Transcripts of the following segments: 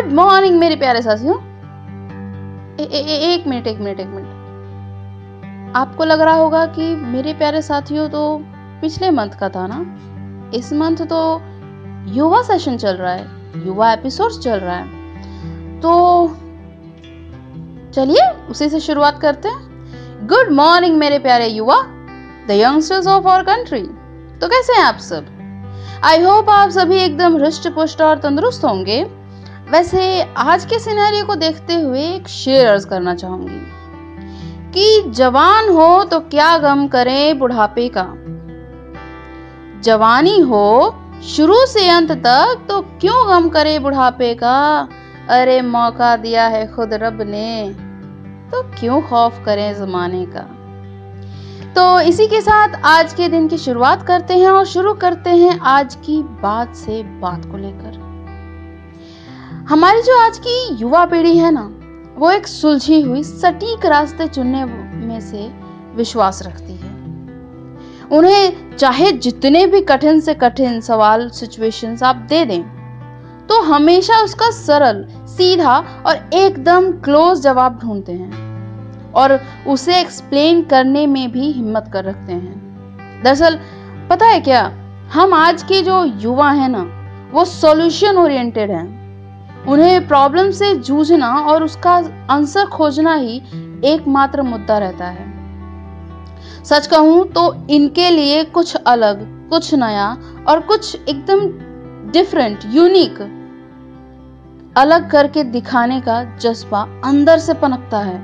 Good morning मेरे प्यारे साथियों। एक मिनट एक मिनट एक मिनट। आपको लग रहा होगा कि मेरे प्यारे साथियों तो पिछले मंथ का था ना? इस मंथ तो युवा सेशन चल रहा है, युवा एपिसोड चल रहा है। तो चलिए, उसी से शुरुआत करते हैं। गुड मॉर्निंग मेरे प्यारे युवा, the youngsters of our country. तो कैसे हैं आप सब? आई होप आप सभी एकदम हृष्ट पुष्ट और तंदुरुस्त होंगे। वैसे आज के सिनेरियो को देखते हुए एक शेयर अर्ज़ करना चाहूँगी कि जवान हो तो क्या गम करें बुढ़ापे का? जवानी हो शुरू से अंत तक तो क्यों गम करे बुढ़ापे का? अरे मौका दिया है खुद रब ने तो क्यों खौफ करें जमाने का? तो इसी के साथ आज के दिन की शुरुआत करते हैं और शुरू करते हैं आज की बात से बात को लेकर। हमारी जो आज की युवा पीढ़ी है ना, वो एक सुलझी हुई सटीक रास्ते चुनने में से विश्वास रखती है। उन्हें चाहे जितने भी कठिन से कठिन सवाल सिचुएशंस आप दे दें तो हमेशा उसका सरल, सीधा और एकदम क्लोज जवाब ढूंढते हैं और उसे एक्सप्लेन करने में भी हिम्मत कर रखते हैं। दरअसल, पता है क्या? हम आज के जो युवा हैं ना, वो सॉल्यूशन ओरिएंटेड हैं। उन्हें प्रॉब्लम से जूझना और उसका आंसर खोजना ही एकमात्र मुद्दा रहता है। सच कहूँ तो इनके लिए कुछ अलग, कुछ नया और कुछ एकदम डिफरेंट यूनिक अलग करके दिखाने का जज्बा अंदर से पनकता है।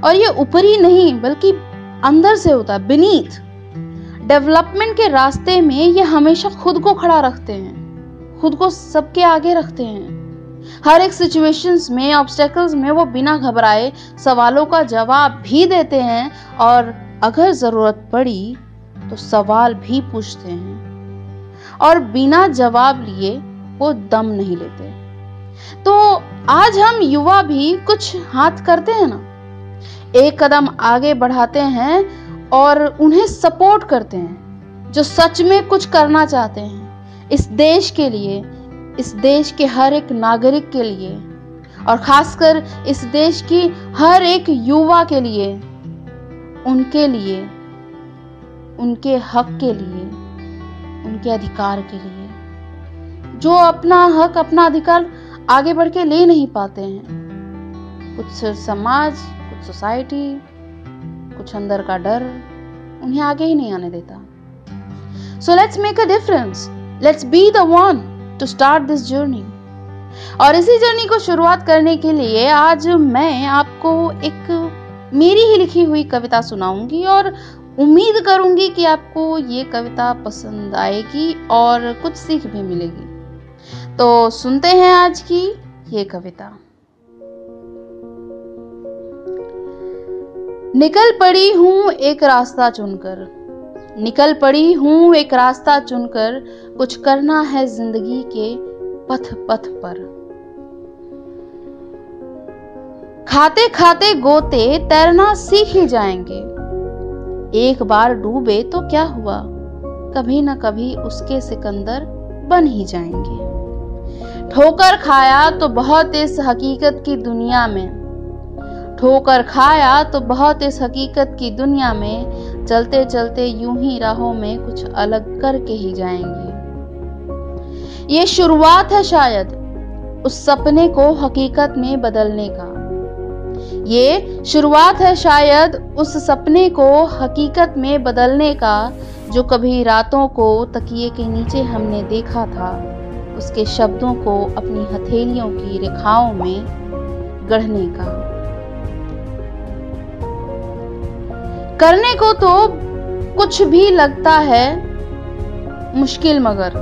और ये ऊपरी नहीं, बल्कि अंदर से होता है बीनीथ डेवलपमेंट के रास्ते में ये हमेशा खुद को खड़ा रखते हैं, खुद को सबके आगे रखते हैं। हर एक सिचुएशंस में ऑब्स्टेकल्स में वो बिना घबराए सवालों का जवाब भी देते हैं और अगर ज़रूरत पड़ी तो सवाल भी पूछते हैं। और बिना जवाब लिए वो दम नहीं लेते। तो आज हम युवा भी कुछ हाथ करते हैं ना, एक कदम आगे बढ़ाते हैं और उन्हें सपोर्ट करते हैं, जो सच में कुछ करना चाहते हैं। इस देश के लिए इस देश के हर एक नागरिक के लिए और खासकर इस देश की हर एक युवा के लिए, उनके लिए, उनके हक के लिए, उनके अधिकार के लिए। जो अपना हक, अपना अधिकार आगे बढ़ के ले नहीं पाते हैं। कुछ समाज, कुछ सोसाइटी, कुछ अंदर का डर उन्हें आगे ही नहीं आने देता। So let's make a difference let's be the one to start this journey और इसी जर्नी को शुरुआत करने के लिए आज मैं आपको एक मेरी ही लिखी हुई कविता सुनाऊँगी और उम्मीद करूँगी कि आपको ये कविता पसंद आएगी और कुछ सीख भी मिलेगी। तो सुनते हैं आज की ये कविता। निकल पड़ी हूँ एक रास्ता चुनकर। निकल पड़ी हूँ एक रास्ता चुनकर, कुछ करना है ज़िंदगी के पथ पथ पर। खाते खाते गोते तैरना सीख ही जाएँगे। एक बार डूबे तो क्या हुआ? कभी ना कभी उसके सिकंदर बन ही जाएँगे। ठोकर खाया तो बहुत इस हकीकत की दुनिया में। ठोकर खाया तो बहुत इस हकीकत की दुनिया में। चलते चलते यूँ ही राहों में कुछ अलग करके ही जाएँगे। ये शुरुआत है शायद उस सपने को हकीकत में बदलने का। ये शुरुआत है शायद उस सपने को हकीकत में बदलने का जो कभी रातों को तकिए के नीचे हमने देखा था। उसके शब्दों को अपनी हथेलियों की रेखाओं में गढ़ने का। करने को तो कुछ भी लगता है मुश्किल मगर।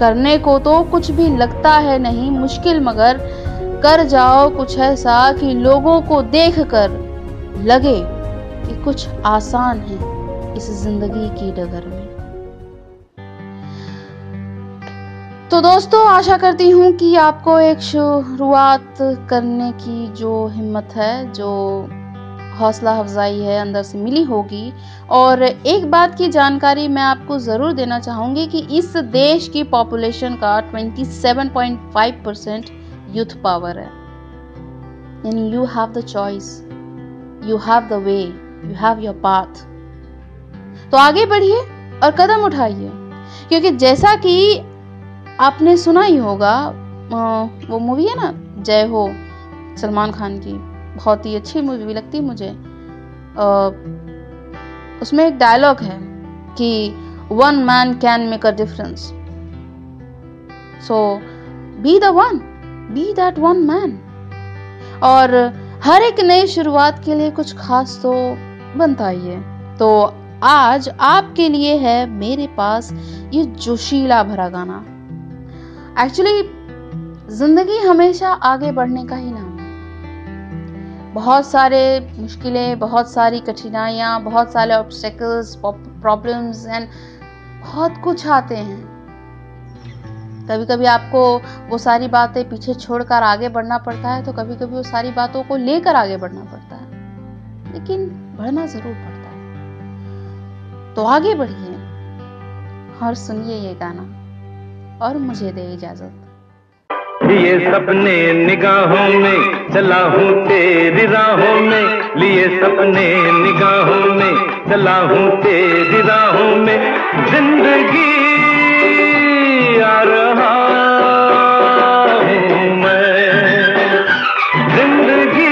करने को तो कुछ भी लगता है नहीं मुश्किल मगर। कर जाओ कुछ ऐसा कि लोगों को देखकर लगे कि कुछ आसान है इस ज़िंदगी की डगर में। तो दोस्तों, आशा करती हूँ कि आपको एक शुरुआत करने की जो हिम्मत है, जो हौसला अफजाई है, अंदर से मिली होगी। और एक बात की जानकारी मैं आपको ज़रूर देना चाहूँगी कि इस देश की पॉपुलेशन का 27.5 परसेंट यूथ पावर है। यानी you have the choice you have the way you have your path तो आगे बढ़िए और कदम उठाइए। क्योंकि जैसा कि आपने सुना ही होगा वो मूवी है ना, जय हो सलमान खान की। बहुत ही अच्छी मूवी लगती मुझे। उसमें एक डायलॉग है कि one man can make a difference so be the one be that one man और हर एक नई शुरुआत के लिए कुछ खास तो बनता ही है। तो आज आपके लिए है मेरे पास ये जोशीला भरा गाना। एक्चुअली ज़िंदगी हमेशा आगे बढ़ने का है बहुत सारे मुश्किलें, बहुत सारी कठिनाइयाँ, बहुत सारे ऑब्स्टेकल्स प्रॉब्लम्स एंड बहुत कुछ आते हैं। कभी कभी आपको वो सारी बातें पीछे छोड़कर आगे बढ़ना पड़ता है तो कभी कभी वो सारी बातों को लेकर आगे बढ़ना पड़ता है। लेकिन बढ़ना ज़रूर पड़ता है। तो आगे बढ़िए। और सुनिए ये गाना। और मुझे दे इजाज़त। लिए सपने निगाहों में, चला हूँ तेरी राहों में। लिए सपने निगाहों में, चला हूँ तेरी राहों में। ज़िंदगी आ रहा हूँ मैं। ज़िंदगी